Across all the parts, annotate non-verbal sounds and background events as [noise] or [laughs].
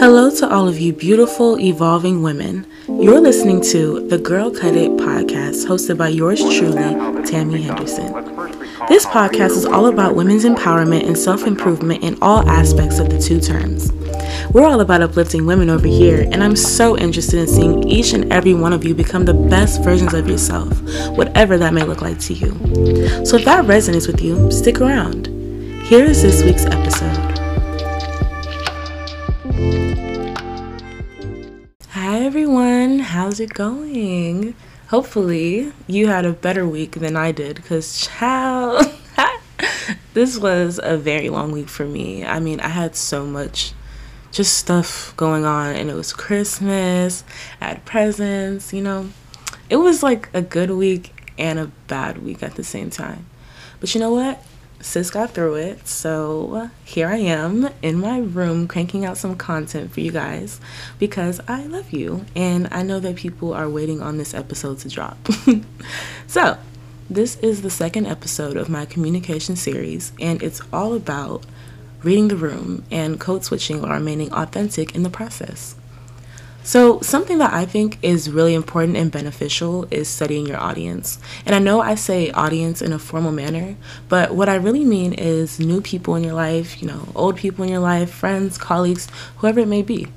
Hello to all of you beautiful, evolving women. You're listening to the Girl Cut It podcast, hosted by yours truly, Tammy Henderson. This podcast is all about women's empowerment and self improvement in all aspects of the two terms. We're all about uplifting women over here, and I'm so interested in seeing each and every one of you become the best versions of yourself, whatever that may look like to you. So if that resonates with you, stick around. Here is this week's episode. How's it going? Hopefully, you had a better week than I did because, child, [laughs] this was a very long week for me. I mean, I had so much just stuff going on, and it was Christmas, I had presents, you know. It was like a good week and a bad week at the same time. But you know what? Sis got through it. So here I am in my room cranking out some content for you guys because I love you and I know that people are waiting on this episode to drop. [laughs] so, this is the second episode of my communication series and it's all about reading the room and code switching while remaining authentic in the process. So, something that I think is really important and beneficial is studying your audience. And I know I say audience in a formal manner, but what I really mean is new people in your life, you know, old people in your life, friends, colleagues, whoever it may be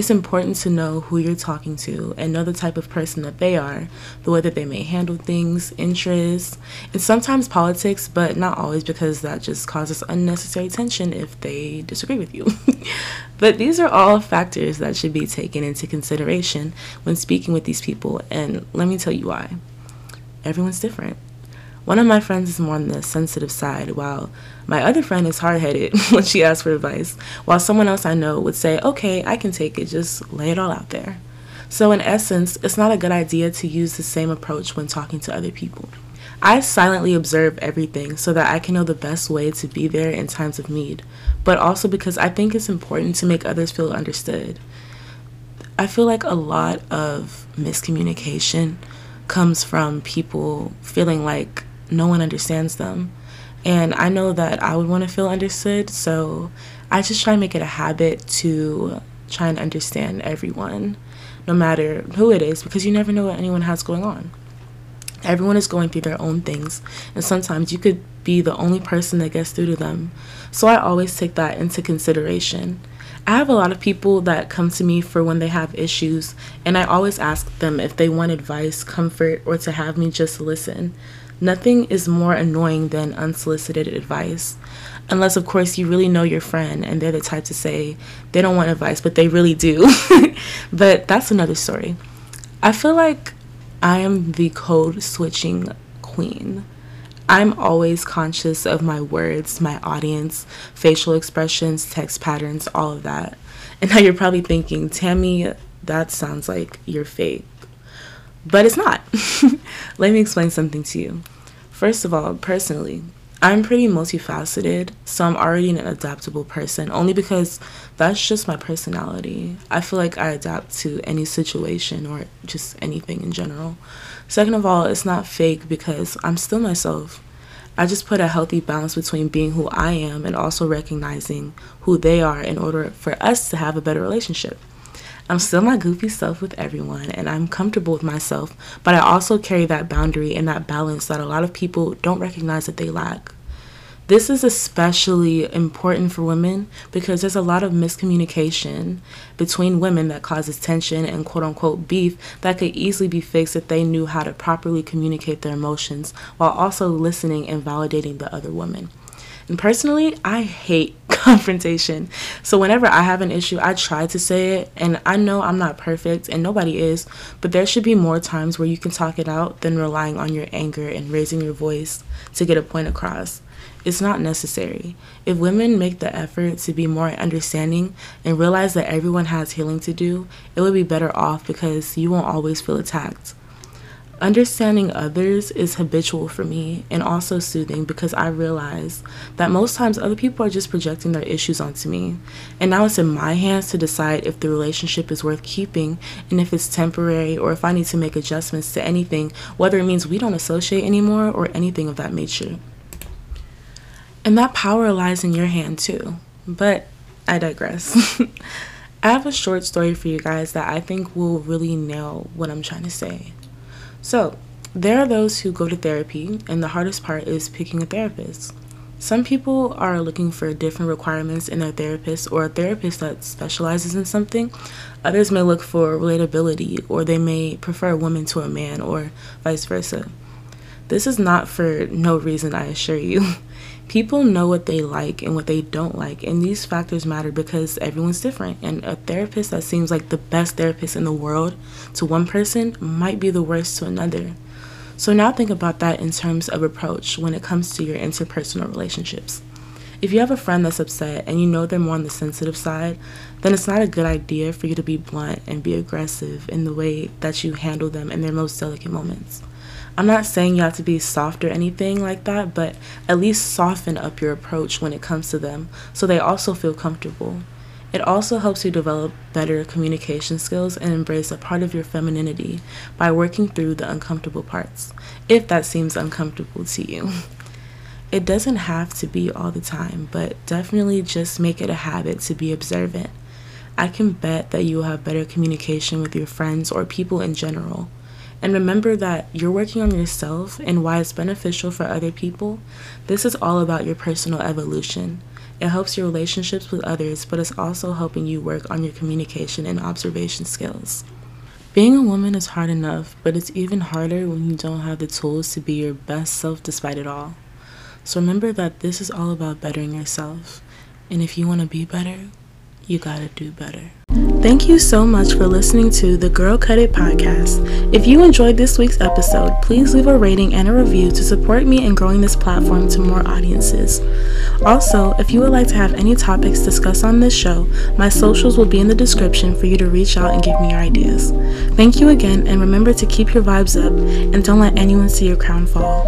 it's important to know who you're talking to and know the type of person that they are, the way that they may handle things, interests, and sometimes politics, but not always because that just causes unnecessary tension if they disagree with you. [laughs] but these are all factors that should be taken into consideration when speaking with these people, and let me tell you why. Everyone's different. One of my friends is more on the sensitive side, while my other friend is hard headed [laughs] when she asks for advice, while someone else I know would say, okay, I can take it, just lay it all out there. So, in essence, it's not a good idea to use the same approach when talking to other people. I silently observe everything so that I can know the best way to be there in times of need, but also because I think it's important to make others feel understood. I feel like a lot of miscommunication comes from people feeling like no one understands them. And I know that I would want to feel understood, so I just try to make it a habit to try and understand everyone, no matter who it is, because you never know what anyone has going on. Everyone is going through their own things, and sometimes you could be the only person that gets through to them. So I always take that into consideration. I have a lot of people that come to me for when they have issues, and I always ask them if they want advice, comfort, or to have me just listen. Nothing is more annoying than unsolicited advice. Unless, of course, you really know your friend and they're the type to say they don't want advice, but they really do. [laughs] but that's another story. I feel like I am the code switching queen. I'm always conscious of my words, my audience, facial expressions, text patterns, all of that. And now you're probably thinking, Tammy, that sounds like you're fake but it's not. [laughs] Let me explain something to you. First of all, personally, I'm pretty multifaceted, so I'm already an adaptable person only because that's just my personality. I feel like I adapt to any situation or just anything in general. Second of all, it's not fake because I'm still myself. I just put a healthy balance between being who I am and also recognizing who they are in order for us to have a better relationship. I'm still my goofy self with everyone and I'm comfortable with myself, but I also carry that boundary and that balance that a lot of people don't recognize that they lack. This is especially important for women because there's a lot of miscommunication between women that causes tension and quote unquote beef that could easily be fixed if they knew how to properly communicate their emotions while also listening and validating the other woman. And personally, I hate [laughs] confrontation. So whenever I have an issue, I try to say it. And I know I'm not perfect and nobody is, but there should be more times where you can talk it out than relying on your anger and raising your voice to get a point across. It's not necessary. If women make the effort to be more understanding and realize that everyone has healing to do, it would be better off because you won't always feel attacked. Understanding others is habitual for me and also soothing because I realize that most times other people are just projecting their issues onto me. And now it's in my hands to decide if the relationship is worth keeping and if it's temporary or if I need to make adjustments to anything, whether it means we don't associate anymore or anything of that nature. And that power lies in your hand too. But I digress. [laughs] I have a short story for you guys that I think will really nail what I'm trying to say. So, there are those who go to therapy, and the hardest part is picking a therapist. Some people are looking for different requirements in their therapist or a therapist that specializes in something. Others may look for relatability or they may prefer a woman to a man or vice versa. This is not for no reason, I assure you. [laughs] People know what they like and what they don't like, and these factors matter because everyone's different. And a therapist that seems like the best therapist in the world to one person might be the worst to another. So now think about that in terms of approach when it comes to your interpersonal relationships. If you have a friend that's upset and you know they're more on the sensitive side, then it's not a good idea for you to be blunt and be aggressive in the way that you handle them in their most delicate moments. I'm not saying you have to be soft or anything like that, but at least soften up your approach when it comes to them so they also feel comfortable. It also helps you develop better communication skills and embrace a part of your femininity by working through the uncomfortable parts, if that seems uncomfortable to you. [laughs] It doesn't have to be all the time, but definitely just make it a habit to be observant. I can bet that you will have better communication with your friends or people in general. And remember that you're working on yourself and why it's beneficial for other people. This is all about your personal evolution. It helps your relationships with others, but it's also helping you work on your communication and observation skills. Being a woman is hard enough, but it's even harder when you don't have the tools to be your best self despite it all. So remember that this is all about bettering yourself. And if you want to be better, you gotta do better. Thank you so much for listening to the Girl Cut It podcast. If you enjoyed this week's episode, please leave a rating and a review to support me in growing this platform to more audiences. Also, if you would like to have any topics discussed on this show, my socials will be in the description for you to reach out and give me your ideas. Thank you again, and remember to keep your vibes up and don't let anyone see your crown fall.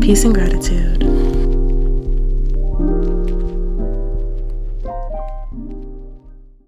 Peace and gratitude.